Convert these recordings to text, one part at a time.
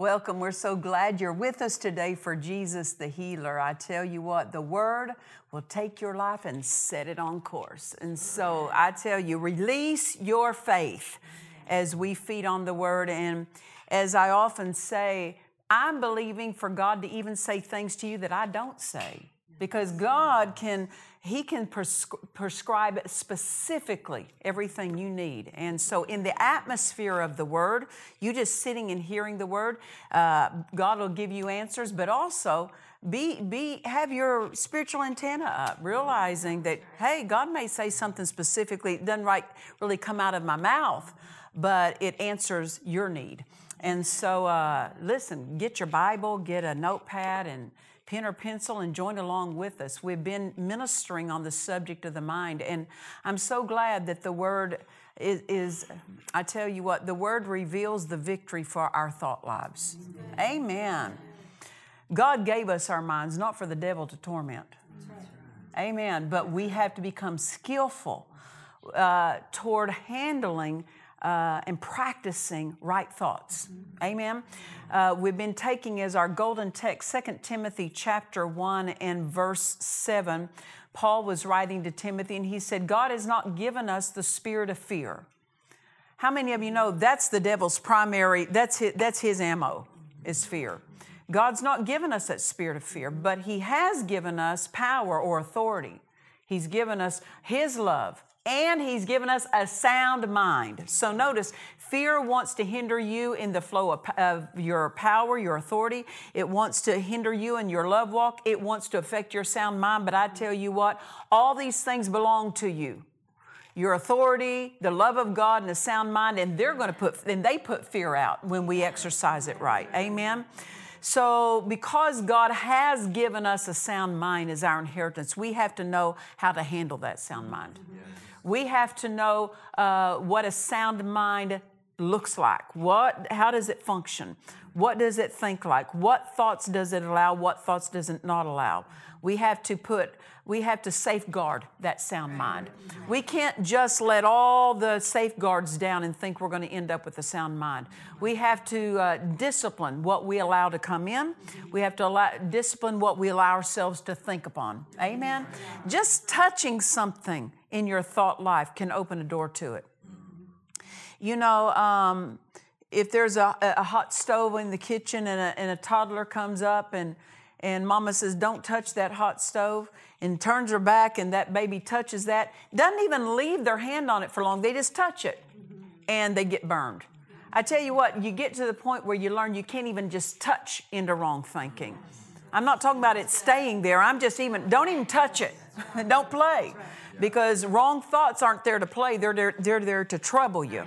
Welcome. We're so glad you're with us today for Jesus the Healer. I tell you what, the Word will take your life and set it on course. And so I tell you, release your faith as we feed on the Word. And as I often say, I'm believing for God to even say things to you that I don't say because God can he can prescri- prescribe specifically everything you need. And so in the atmosphere of the word you just sitting and hearing the word uh, god will give you answers but also be be have your spiritual antenna up realizing that hey god may say something specifically it doesn't right really come out of my mouth but it answers your need. And so uh, listen get your bible get a notepad and pen or pencil and join along with us. We've been ministering on the subject of the mind, and I'm so glad that the Word is, is I tell you what, the Word reveals the victory for our thought lives. Amen. God gave us our minds not for the devil to torment. Amen. But we have to become skillful uh, toward handling uh, and practicing right thoughts. Amen. Uh, we've been taking as our golden text 2 Timothy chapter 1 and verse 7. Paul was writing to Timothy and he said, God has not given us the spirit of fear. How many of you know that's the devil's primary, that's his, that's his ammo, is fear. God's not given us that spirit of fear, but He has given us power or authority. He's given us His love, and He's given us a sound mind. So notice, fear wants to hinder you in the flow of, of your power, your authority. It wants to hinder you in your love walk. It wants to affect your sound mind. But I tell you what, all these things belong to you your authority, the love of God, and the sound mind, and they're going to put, and they put fear out when we exercise it right. Amen. So, because God has given us a sound mind as our inheritance, we have to know how to handle that sound mind. We have to know uh, what a sound mind looks like. What, how does it function? What does it think like? What thoughts does it allow? What thoughts does it not allow? We have to put, we have to safeguard that sound mind. We can't just let all the safeguards down and think we're going to end up with a sound mind. We have to uh, discipline what we allow to come in. We have to allow, discipline what we allow ourselves to think upon. Amen? Just touching something in your thought life can open a door to it. You know, um, if there's a, a hot stove in the kitchen and a, and a toddler comes up and, and mama says, Don't touch that hot stove, and turns her back and that baby touches that, doesn't even leave their hand on it for long, they just touch it and they get burned. I tell you what, you get to the point where you learn you can't even just touch into wrong thinking. I'm not talking about it staying there. I'm just even, don't even touch it. don't play. Because wrong thoughts aren't there to play, they're there, they're there to trouble you.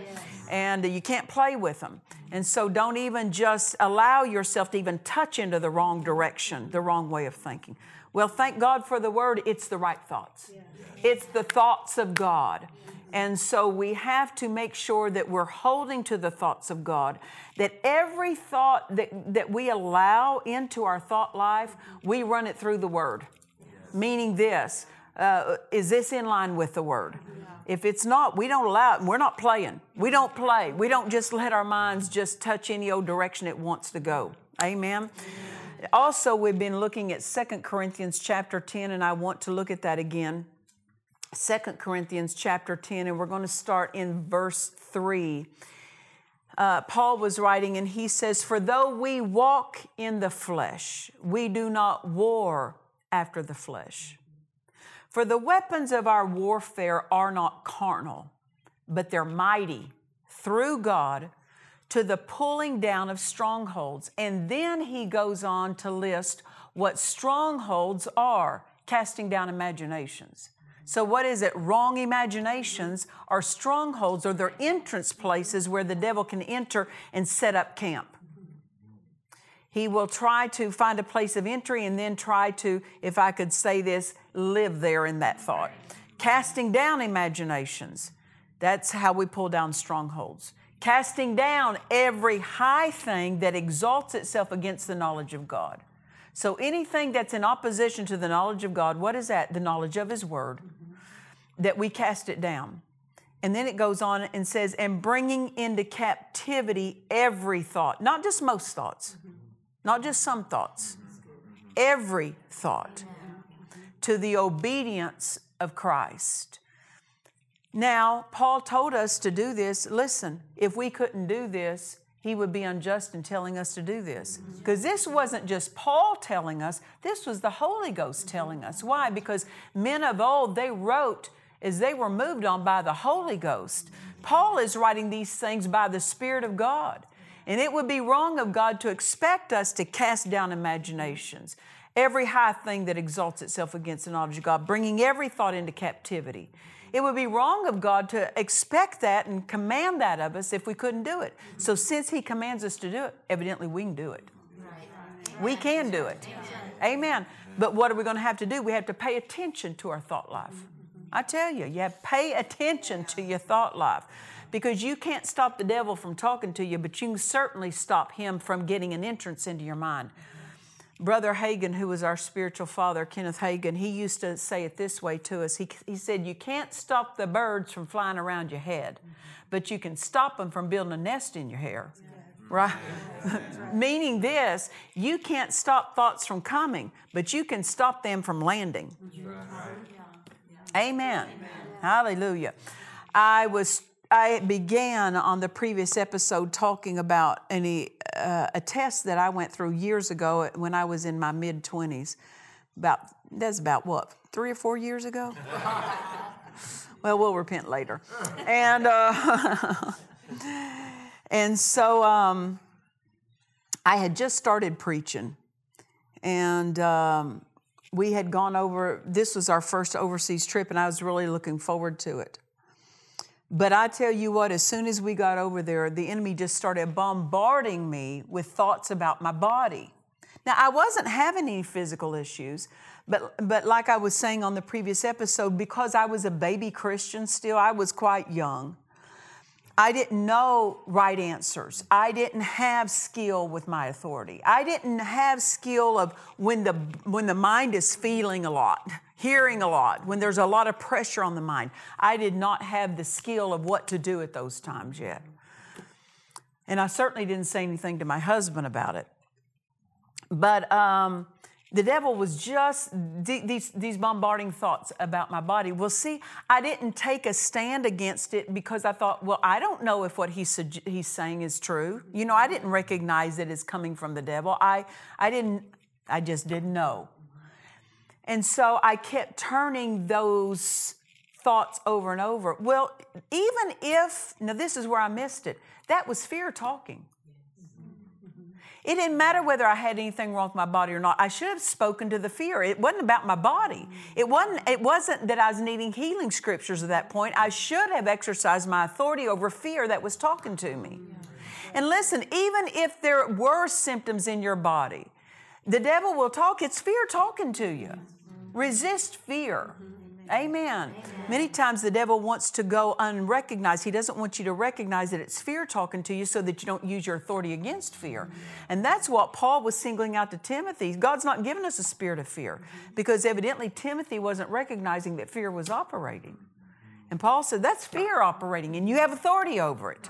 And you can't play with them. And so don't even just allow yourself to even touch into the wrong direction, the wrong way of thinking. Well, thank God for the word, it's the right thoughts. It's the thoughts of God. And so we have to make sure that we're holding to the thoughts of God, that every thought that, that we allow into our thought life, we run it through the Word. Meaning this uh, is this in line with the Word? If it's not, we don't allow it. We're not playing. We don't play. We don't just let our minds just touch any old direction it wants to go. Amen. Also, we've been looking at Second Corinthians chapter 10, and I want to look at that again. Second Corinthians chapter 10, and we're going to start in verse 3. Uh, Paul was writing, and he says, For though we walk in the flesh, we do not war after the flesh. For the weapons of our warfare are not carnal, but they're mighty through God to the pulling down of strongholds. And then he goes on to list what strongholds are casting down imaginations. So, what is it? Wrong imaginations are strongholds or they're entrance places where the devil can enter and set up camp. He will try to find a place of entry and then try to, if I could say this, live there in that thought. Casting down imaginations. That's how we pull down strongholds. Casting down every high thing that exalts itself against the knowledge of God. So anything that's in opposition to the knowledge of God, what is that? The knowledge of His Word. That we cast it down. And then it goes on and says, and bringing into captivity every thought, not just most thoughts, not just some thoughts, every thought to the obedience of Christ. Now, Paul told us to do this. Listen, if we couldn't do this, he would be unjust in telling us to do this. Because this wasn't just Paul telling us, this was the Holy Ghost telling us. Why? Because men of old, they wrote as they were moved on by the Holy Ghost. Paul is writing these things by the Spirit of God. And it would be wrong of God to expect us to cast down imaginations, every high thing that exalts itself against the knowledge of God, bringing every thought into captivity. It would be wrong of God to expect that and command that of us if we couldn't do it. So, since He commands us to do it, evidently we can do it. We can do it. Amen. But what are we going to have to do? We have to pay attention to our thought life. I tell you, you have pay attention to your thought life because you can't stop the devil from talking to you, but you can certainly stop him from getting an entrance into your mind. Brother Hagin, who was our spiritual father, Kenneth Hagin, he used to say it this way to us. He, he said, You can't stop the birds from flying around your head, but you can stop them from building a nest in your hair. Right? Meaning this, you can't stop thoughts from coming, but you can stop them from landing. Amen. Hallelujah. I was I began on the previous episode talking about any uh, a test that I went through years ago when I was in my mid twenties. About that's about what three or four years ago. well, we'll repent later, and uh, and so um, I had just started preaching, and. Um, we had gone over, this was our first overseas trip, and I was really looking forward to it. But I tell you what, as soon as we got over there, the enemy just started bombarding me with thoughts about my body. Now, I wasn't having any physical issues, but, but like I was saying on the previous episode, because I was a baby Christian still, I was quite young. I didn't know right answers. I didn't have skill with my authority. I didn't have skill of when the when the mind is feeling a lot, hearing a lot, when there's a lot of pressure on the mind. I did not have the skill of what to do at those times yet. And I certainly didn't say anything to my husband about it. But um, the devil was just these, these bombarding thoughts about my body. Well, see, I didn't take a stand against it because I thought, well, I don't know if what he's, he's saying is true. You know, I didn't recognize it as coming from the devil. I, I didn't, I just didn't know. And so I kept turning those thoughts over and over. Well, even if, now this is where I missed it, that was fear talking. It didn't matter whether I had anything wrong with my body or not. I should have spoken to the fear. It wasn't about my body. It wasn't, it wasn't that I was needing healing scriptures at that point. I should have exercised my authority over fear that was talking to me. And listen, even if there were symptoms in your body, the devil will talk. It's fear talking to you. Resist fear. Amen. Amen. Many times the devil wants to go unrecognized. He doesn't want you to recognize that it's fear talking to you so that you don't use your authority against fear. Mm-hmm. And that's what Paul was singling out to Timothy. God's not given us a spirit of fear mm-hmm. because evidently Timothy wasn't recognizing that fear was operating. Mm-hmm. And Paul said, That's fear operating, and you have authority over it.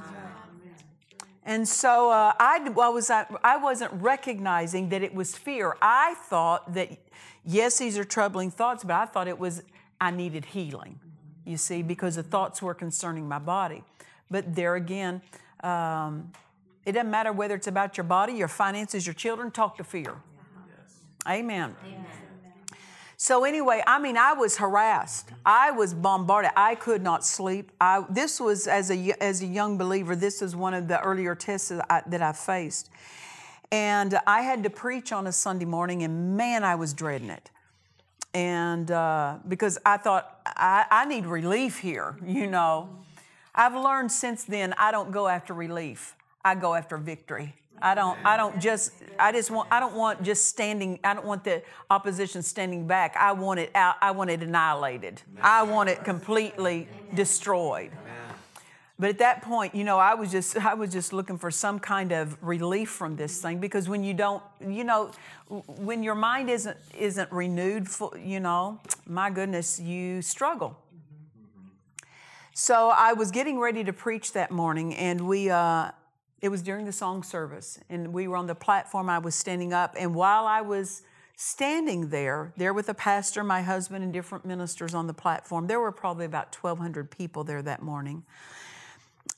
And so uh, I, I, was, I wasn't recognizing that it was fear. I thought that, yes, these are troubling thoughts, but I thought it was I needed healing, you see, because the thoughts were concerning my body. But there again, um, it doesn't matter whether it's about your body, your finances, your children, talk to fear. Yes. Amen. Amen. So anyway, I mean, I was harassed. I was bombarded. I could not sleep. I, this was as a as a young believer. This was one of the earlier tests that I, that I faced, and I had to preach on a Sunday morning, and man, I was dreading it. And uh, because I thought I, I need relief here, you know. I've learned since then I don't go after relief. I go after victory. I don't I don't just I just want I don't want just standing I don't want the opposition standing back. I want it out I want it annihilated. I want it completely destroyed. But at that point, you know, I was just I was just looking for some kind of relief from this thing because when you don't, you know, when your mind isn't isn't renewed, you know, my goodness, you struggle. So I was getting ready to preach that morning, and we. Uh, it was during the song service, and we were on the platform. I was standing up, and while I was standing there, there with the pastor, my husband, and different ministers on the platform, there were probably about 1,200 people there that morning.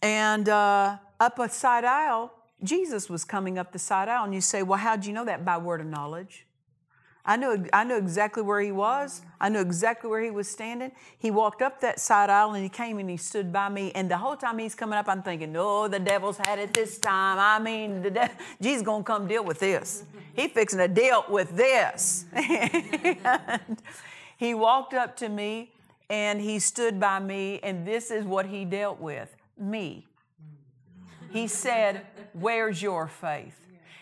And uh, up a side aisle, Jesus was coming up the side aisle, and you say, Well, how'd you know that? By word of knowledge. I knew, I knew exactly where he was. I knew exactly where he was standing. He walked up that side aisle and he came and he stood by me. And the whole time he's coming up, I'm thinking, no, the devil's had it this time. I mean, the de- Jesus going to come deal with this. He fixing to deal with this. And he walked up to me and he stood by me, and this is what he dealt with me. He said, Where's your faith?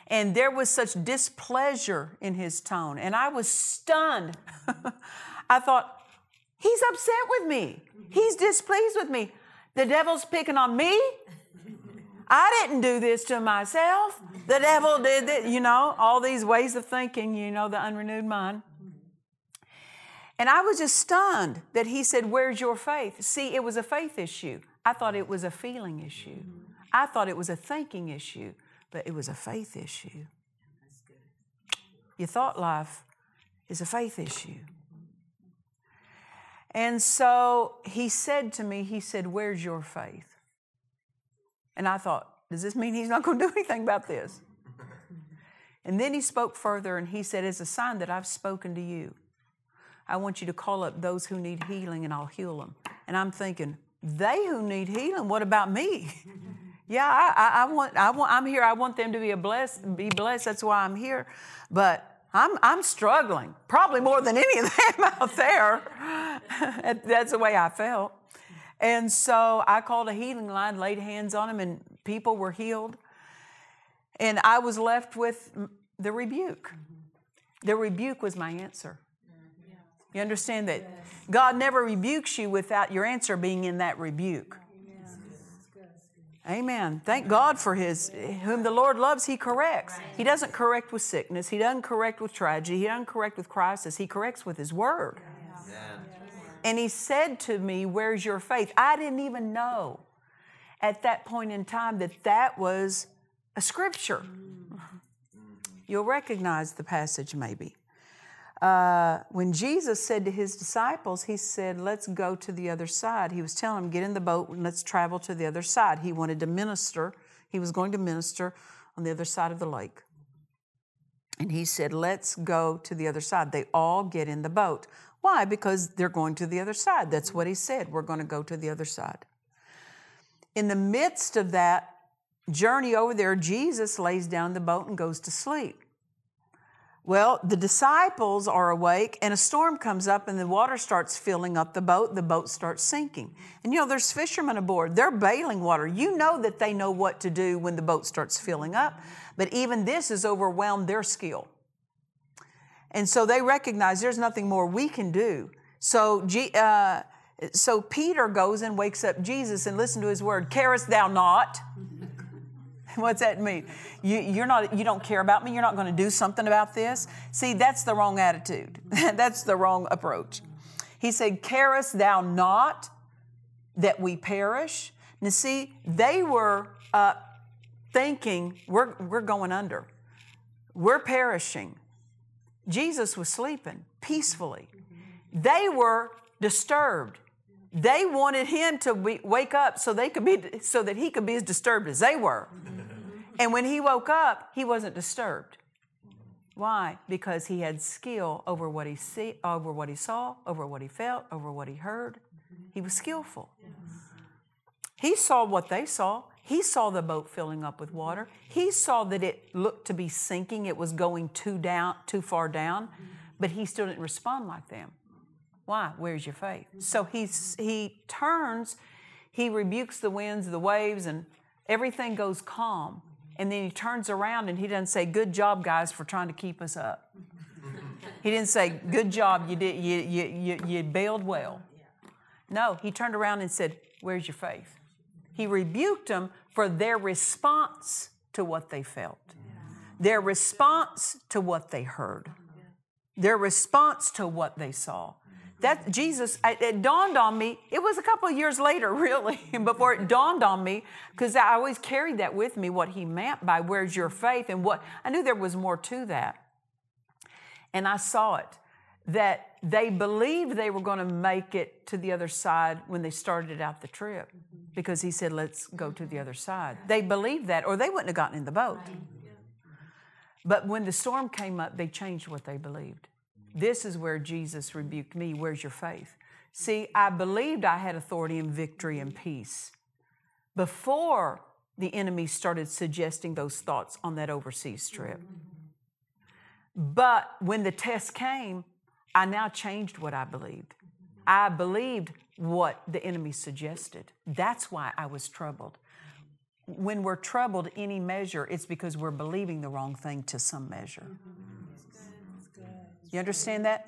And there was such displeasure in his tone. And I was stunned. I thought, he's upset with me. He's displeased with me. The devil's picking on me. I didn't do this to myself. The devil did it, you know, all these ways of thinking, you know, the unrenewed mind. And I was just stunned that he said, Where's your faith? See, it was a faith issue. I thought it was a feeling issue. I thought it was a thinking issue but it was a faith issue. Your thought life is a faith issue. And so he said to me, he said, Where's your faith? And I thought, Does this mean he's not going to do anything about this? And then he spoke further and he said, As a sign that I've spoken to you. I want you to call up those who need healing and I'll heal them. And I'm thinking, They who need healing, what about me? Yeah, I, I, want, I want, I'm here. I want them to be a blessed, be blessed. That's why I'm here. But I'm, I'm struggling, probably more than any of them out there. That's the way I felt. And so I called a healing line, laid hands on them, and people were healed. And I was left with the rebuke. The rebuke was my answer. You understand that God never rebukes you without your answer being in that rebuke. Amen. Thank God for his, whom the Lord loves, he corrects. He doesn't correct with sickness. He doesn't correct with tragedy. He doesn't correct with crisis. He corrects with his word. And he said to me, Where's your faith? I didn't even know at that point in time that that was a scripture. You'll recognize the passage maybe. Uh, when Jesus said to his disciples, He said, Let's go to the other side. He was telling them, Get in the boat and let's travel to the other side. He wanted to minister. He was going to minister on the other side of the lake. And he said, Let's go to the other side. They all get in the boat. Why? Because they're going to the other side. That's what he said. We're going to go to the other side. In the midst of that journey over there, Jesus lays down the boat and goes to sleep. Well, the disciples are awake and a storm comes up and the water starts filling up the boat. The boat starts sinking. And you know, there's fishermen aboard. They're bailing water. You know that they know what to do when the boat starts filling up, but even this has overwhelmed their skill. And so they recognize there's nothing more we can do. So, uh, so Peter goes and wakes up Jesus and listen to his word. Carest thou not? What's that mean? You, you're not, you don't care about me. You're not going to do something about this. See, that's the wrong attitude. that's the wrong approach. He said, Carest thou not that we perish? Now, see, they were uh, thinking, we're, we're going under, we're perishing. Jesus was sleeping peacefully. They were disturbed. They wanted him to be, wake up so they could be so that he could be as disturbed as they were. And when he woke up, he wasn't disturbed. Why? Because he had skill over what he see, over what he saw, over what he felt, over what he heard. He was skillful. He saw what they saw. He saw the boat filling up with water. He saw that it looked to be sinking. It was going too down, too far down, but he still didn't respond like them. Why? Where's your faith? So he's, he turns, he rebukes the winds, the waves, and everything goes calm. And then he turns around and he doesn't say, Good job, guys, for trying to keep us up. he didn't say, Good job, you, did, you, you, you, you bailed well. No, he turned around and said, Where's your faith? He rebuked them for their response to what they felt, their response to what they heard, their response to what they saw. That Jesus, it dawned on me. It was a couple of years later, really, before it dawned on me, because I always carried that with me. What he meant by "Where's your faith?" and what I knew there was more to that, and I saw it that they believed they were going to make it to the other side when they started out the trip because he said, Let's go to the other side. They believed that, or they wouldn't have gotten in the boat. But when the storm came up, they changed what they believed. This is where Jesus rebuked me. Where's your faith? See, I believed I had authority and victory and peace before the enemy started suggesting those thoughts on that overseas trip. But when the test came, I now changed what I believed. I believed what the enemy suggested. That's why I was troubled. When we're troubled any measure, it's because we're believing the wrong thing to some measure. You understand that?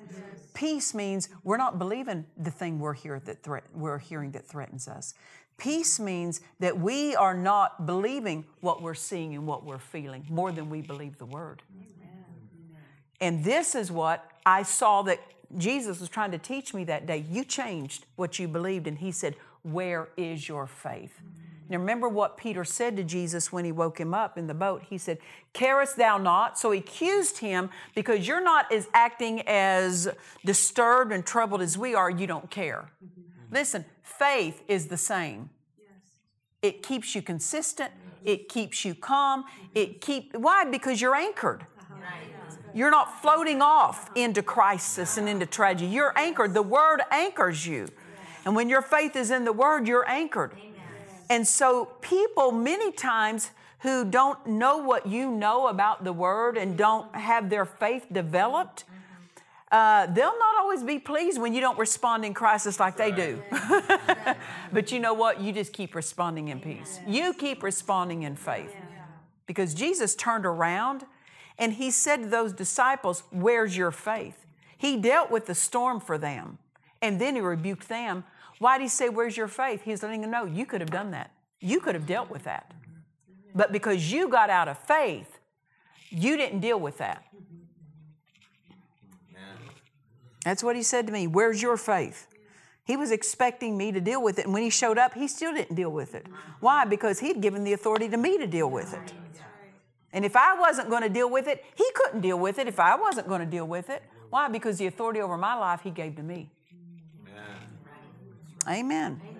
Peace means we're not believing the thing we're, here that threat, we're hearing that threatens us. Peace means that we are not believing what we're seeing and what we're feeling more than we believe the word. And this is what I saw that Jesus was trying to teach me that day. You changed what you believed, and He said, Where is your faith? Now, remember what Peter said to Jesus when he woke him up in the boat. He said, Carest thou not? So he accused him because you're not as acting as disturbed and troubled as we are, you don't care. Listen, faith is the same. Yes. It keeps you consistent, it keeps you calm, it keep why? Because you're anchored. Right, You're not floating off into crisis and into tragedy. You're anchored. The Word anchors you. And when your faith is in the Word, you're anchored. And so, people many times who don't know what you know about the Word and don't have their faith developed, uh, they'll not always be pleased when you don't respond in crisis like they do. but you know what? You just keep responding in peace. You keep responding in faith. Because Jesus turned around and he said to those disciples, Where's your faith? He dealt with the storm for them. And then he rebuked them. Why did he say, Where's your faith? He's letting them know you could have done that. You could have dealt with that. But because you got out of faith, you didn't deal with that. That's what he said to me. Where's your faith? He was expecting me to deal with it. And when he showed up, he still didn't deal with it. Why? Because he'd given the authority to me to deal with it. And if I wasn't going to deal with it, he couldn't deal with it if I wasn't going to deal with it. Why? Because the authority over my life he gave to me. Amen. Amen.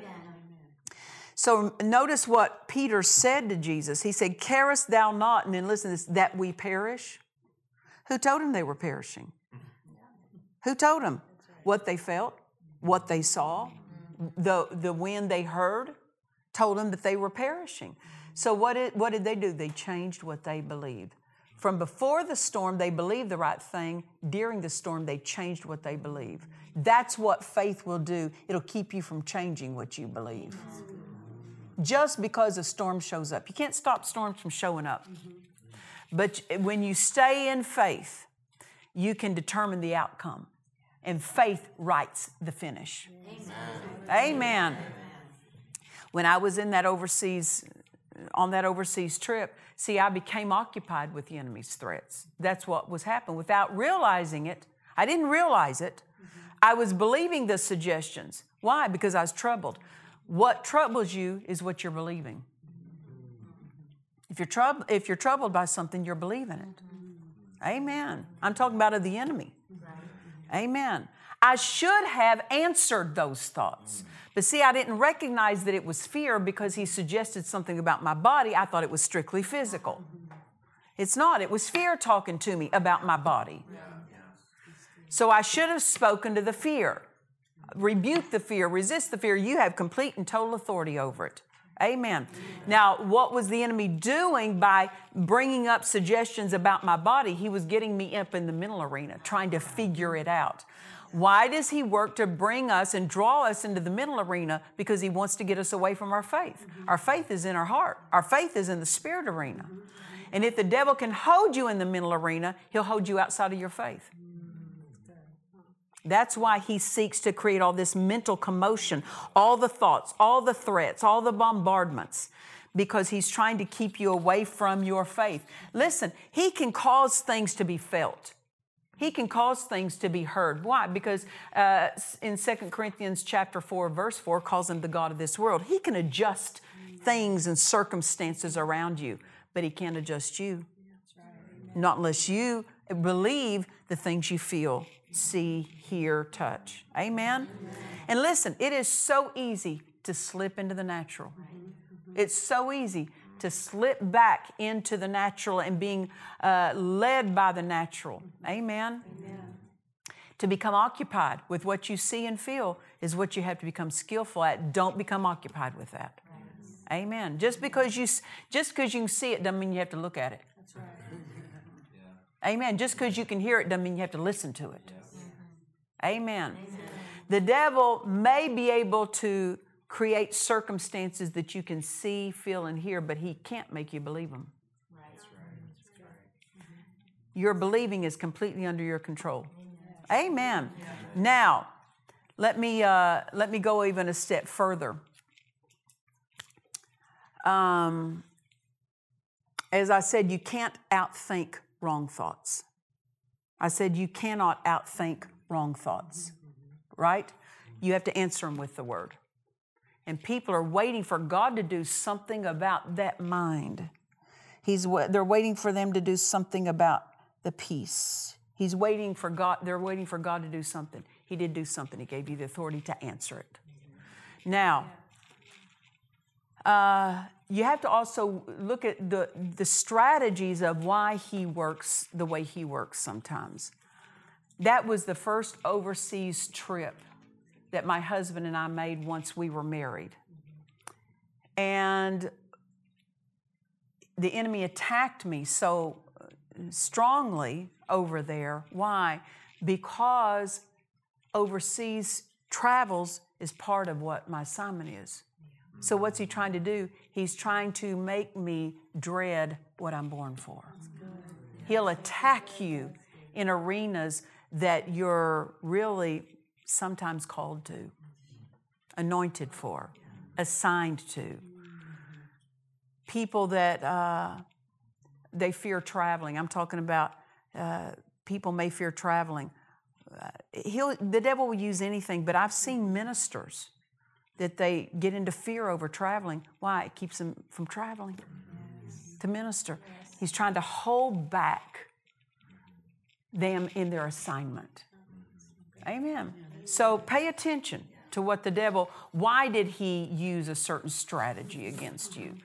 So notice what Peter said to Jesus. He said, Carest thou not, and then listen to this, that we perish? Who told him they were perishing? Who told him? What they felt, what they saw, the, the wind they heard told them that they were perishing. So, what did, what did they do? They changed what they believed. From before the storm, they believed the right thing. During the storm, they changed what they believe. That's what faith will do. It'll keep you from changing what you believe. Just because a storm shows up. You can't stop storms from showing up. But when you stay in faith, you can determine the outcome. And faith writes the finish. Amen. Amen. When I was in that overseas on that overseas trip, see, I became occupied with the enemy's threats. That's what was happening. Without realizing it, I didn't realize it. I was believing the suggestions. Why? Because I was troubled. What troubles you is what you're believing. If you're, troub- if you're troubled by something, you're believing it. Amen. I'm talking about of the enemy. Amen. I should have answered those thoughts. But see, I didn't recognize that it was fear because he suggested something about my body. I thought it was strictly physical. It's not. It was fear talking to me about my body. So I should have spoken to the fear. Rebuke the fear, resist the fear. You have complete and total authority over it. Amen. Now, what was the enemy doing by bringing up suggestions about my body? He was getting me up in the mental arena, trying to figure it out. Why does he work to bring us and draw us into the mental arena? Because he wants to get us away from our faith. Our faith is in our heart, our faith is in the spirit arena. And if the devil can hold you in the mental arena, he'll hold you outside of your faith. That's why he seeks to create all this mental commotion, all the thoughts, all the threats, all the bombardments, because he's trying to keep you away from your faith. Listen, he can cause things to be felt. He can cause things to be heard. Why? Because uh, in 2 Corinthians chapter 4, verse 4, calls him the God of this world. He can adjust things and circumstances around you, but he can't adjust you. Not unless you believe the things you feel see, hear, touch. Amen? And listen, it is so easy to slip into the natural. It's so easy to slip back into the natural and being uh, led by the natural. Amen? To become occupied with what you see and feel is what you have to become skillful at. Don't become occupied with that. Amen. Just because you just because you can see it doesn't mean you have to look at it. Amen. Just because you can hear it doesn't mean you have to listen to it. Amen. Amen. The devil may be able to create circumstances that you can see, feel, and hear, but he can't make you believe them. Your believing is completely under your control. Amen. Now, let me uh, let me go even a step further. Um, as I said, you can't outthink wrong thoughts. I said you cannot outthink wrong thoughts, right? You have to answer them with the word. And people are waiting for God to do something about that mind. He's, they're waiting for them to do something about the peace. He's waiting for God, they're waiting for God to do something. He did do something. He gave you the authority to answer it. Now, uh, you have to also look at the, the strategies of why he works the way he works sometimes. That was the first overseas trip that my husband and I made once we were married. And the enemy attacked me so strongly over there. Why? Because overseas travels is part of what my assignment is. So, what's he trying to do? He's trying to make me dread what I'm born for. He'll attack you in arenas that you're really sometimes called to, anointed for, assigned to. People that uh, they fear traveling. I'm talking about uh, people may fear traveling. Uh, he'll, the devil will use anything, but I've seen ministers that they get into fear over traveling. Why? It keeps them from traveling yes. to minister. Yes. He's trying to hold back them in their assignment. Amen. So pay attention to what the devil, why did he use a certain strategy against you?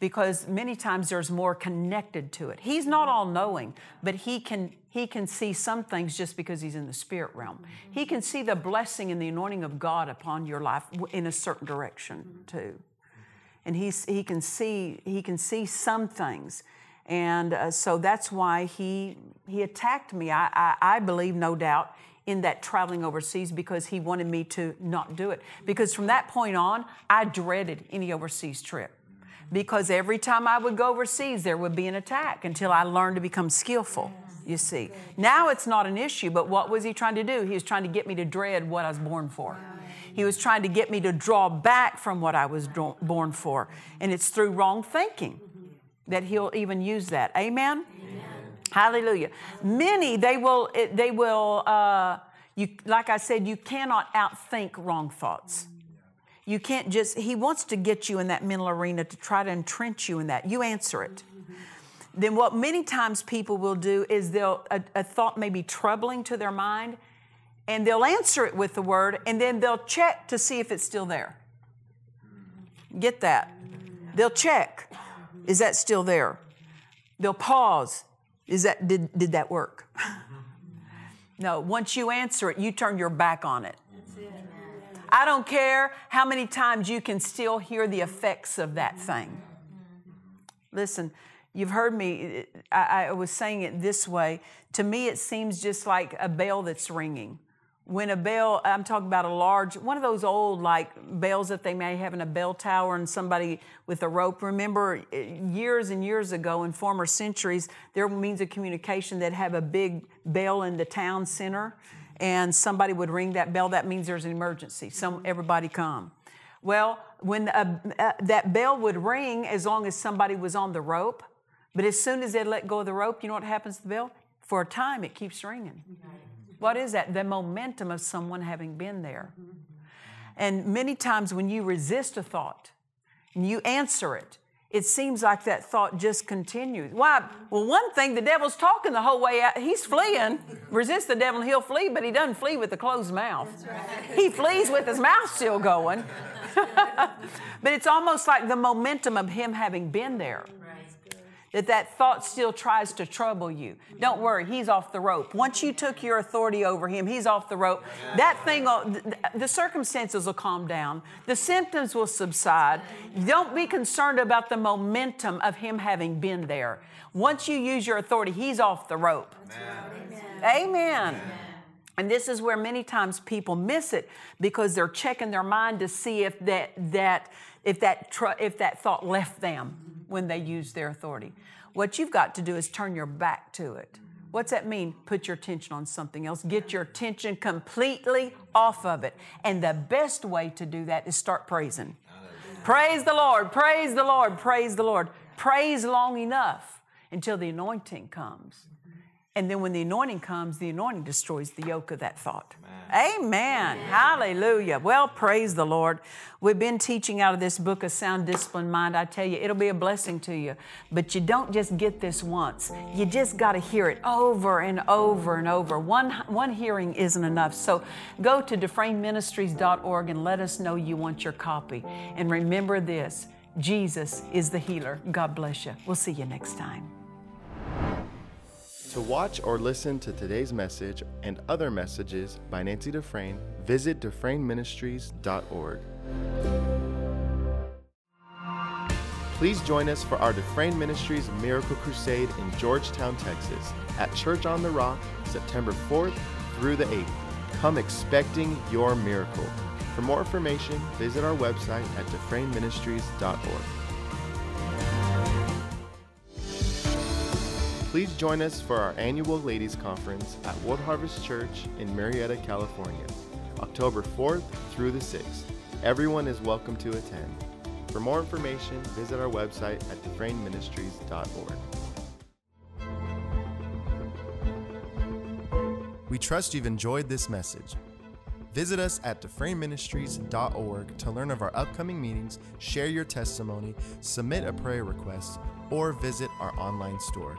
Because many times there's more connected to it. He's not all knowing, but he can he can see some things just because he's in the spirit realm. He can see the blessing and the anointing of God upon your life in a certain direction too. And he's, he can see he can see some things and uh, so that's why he, he attacked me. I, I, I believe, no doubt, in that traveling overseas because he wanted me to not do it. Because from that point on, I dreaded any overseas trip. Because every time I would go overseas, there would be an attack until I learned to become skillful, you see. Now it's not an issue, but what was he trying to do? He was trying to get me to dread what I was born for. He was trying to get me to draw back from what I was born for. And it's through wrong thinking that he'll even use that. Amen? Amen. Hallelujah. Many, they will, they will, uh, you, like I said, you cannot outthink wrong thoughts. You can't just, he wants to get you in that mental arena to try to entrench you in that. You answer it. Then, what many times people will do is they'll, a, a thought may be troubling to their mind, and they'll answer it with the word, and then they'll check to see if it's still there. Get that? They'll check. Is that still there? they'll pause. Is that did, did that work? no, once you answer it, you turn your back on it. I don't care how many times you can still hear the effects of that thing. Listen, you've heard me, I, I was saying it this way. To me, it seems just like a bell that's ringing when a bell, I'm talking about a large, one of those old like bells that they may have in a bell tower and somebody with a rope. Remember eh, years and years ago in former centuries, there were means of communication that have a big bell in the town center and somebody would ring that bell. That means there's an emergency. Some, everybody come. Well, when a, uh, that bell would ring as long as somebody was on the rope, but as soon as they let go of the rope, you know what happens to the bell? For a time, it keeps ringing. What is that? The momentum of someone having been there. And many times when you resist a thought and you answer it, it seems like that thought just continues. Why? Well, one thing, the devil's talking the whole way out. He's fleeing. Resist the devil and he'll flee, but he doesn't flee with a closed mouth. Right. He flees with his mouth still going. but it's almost like the momentum of him having been there that that thought still tries to trouble you. Don't worry, he's off the rope. Once you took your authority over him, he's off the rope. That thing, the circumstances will calm down, the symptoms will subside. Don't be concerned about the momentum of him having been there. Once you use your authority, he's off the rope. Amen. Amen. And this is where many times people miss it because they're checking their mind to see if that that if that tr- if that thought left them when they use their authority. What you've got to do is turn your back to it. What's that mean? Put your attention on something else. Get your attention completely off of it. And the best way to do that is start praising. Praise the Lord, praise the Lord, praise the Lord. Praise long enough until the anointing comes. And then when the anointing comes, the anointing destroys the yoke of that thought. Amen. Amen. Hallelujah. Well, praise the Lord. We've been teaching out of this book, A Sound Disciplined Mind. I tell you, it'll be a blessing to you. But you don't just get this once, you just got to hear it over and over and over. One, one hearing isn't enough. So go to dufresneministries.org and let us know you want your copy. And remember this Jesus is the healer. God bless you. We'll see you next time. To watch or listen to today's message and other messages by Nancy Dufresne, visit DufresneMinistries.org. Please join us for our Dufresne Ministries Miracle Crusade in Georgetown, Texas, at Church on the Rock, September 4th through the 8th. Come expecting your miracle. For more information, visit our website at DufresneMinistries.org. Please join us for our annual Ladies Conference at World Harvest Church in Murrieta, California, October 4th through the 6th. Everyone is welcome to attend. For more information, visit our website at dufresneministries.org. We trust you've enjoyed this message. Visit us at dufresneministries.org to learn of our upcoming meetings, share your testimony, submit a prayer request, or visit our online store.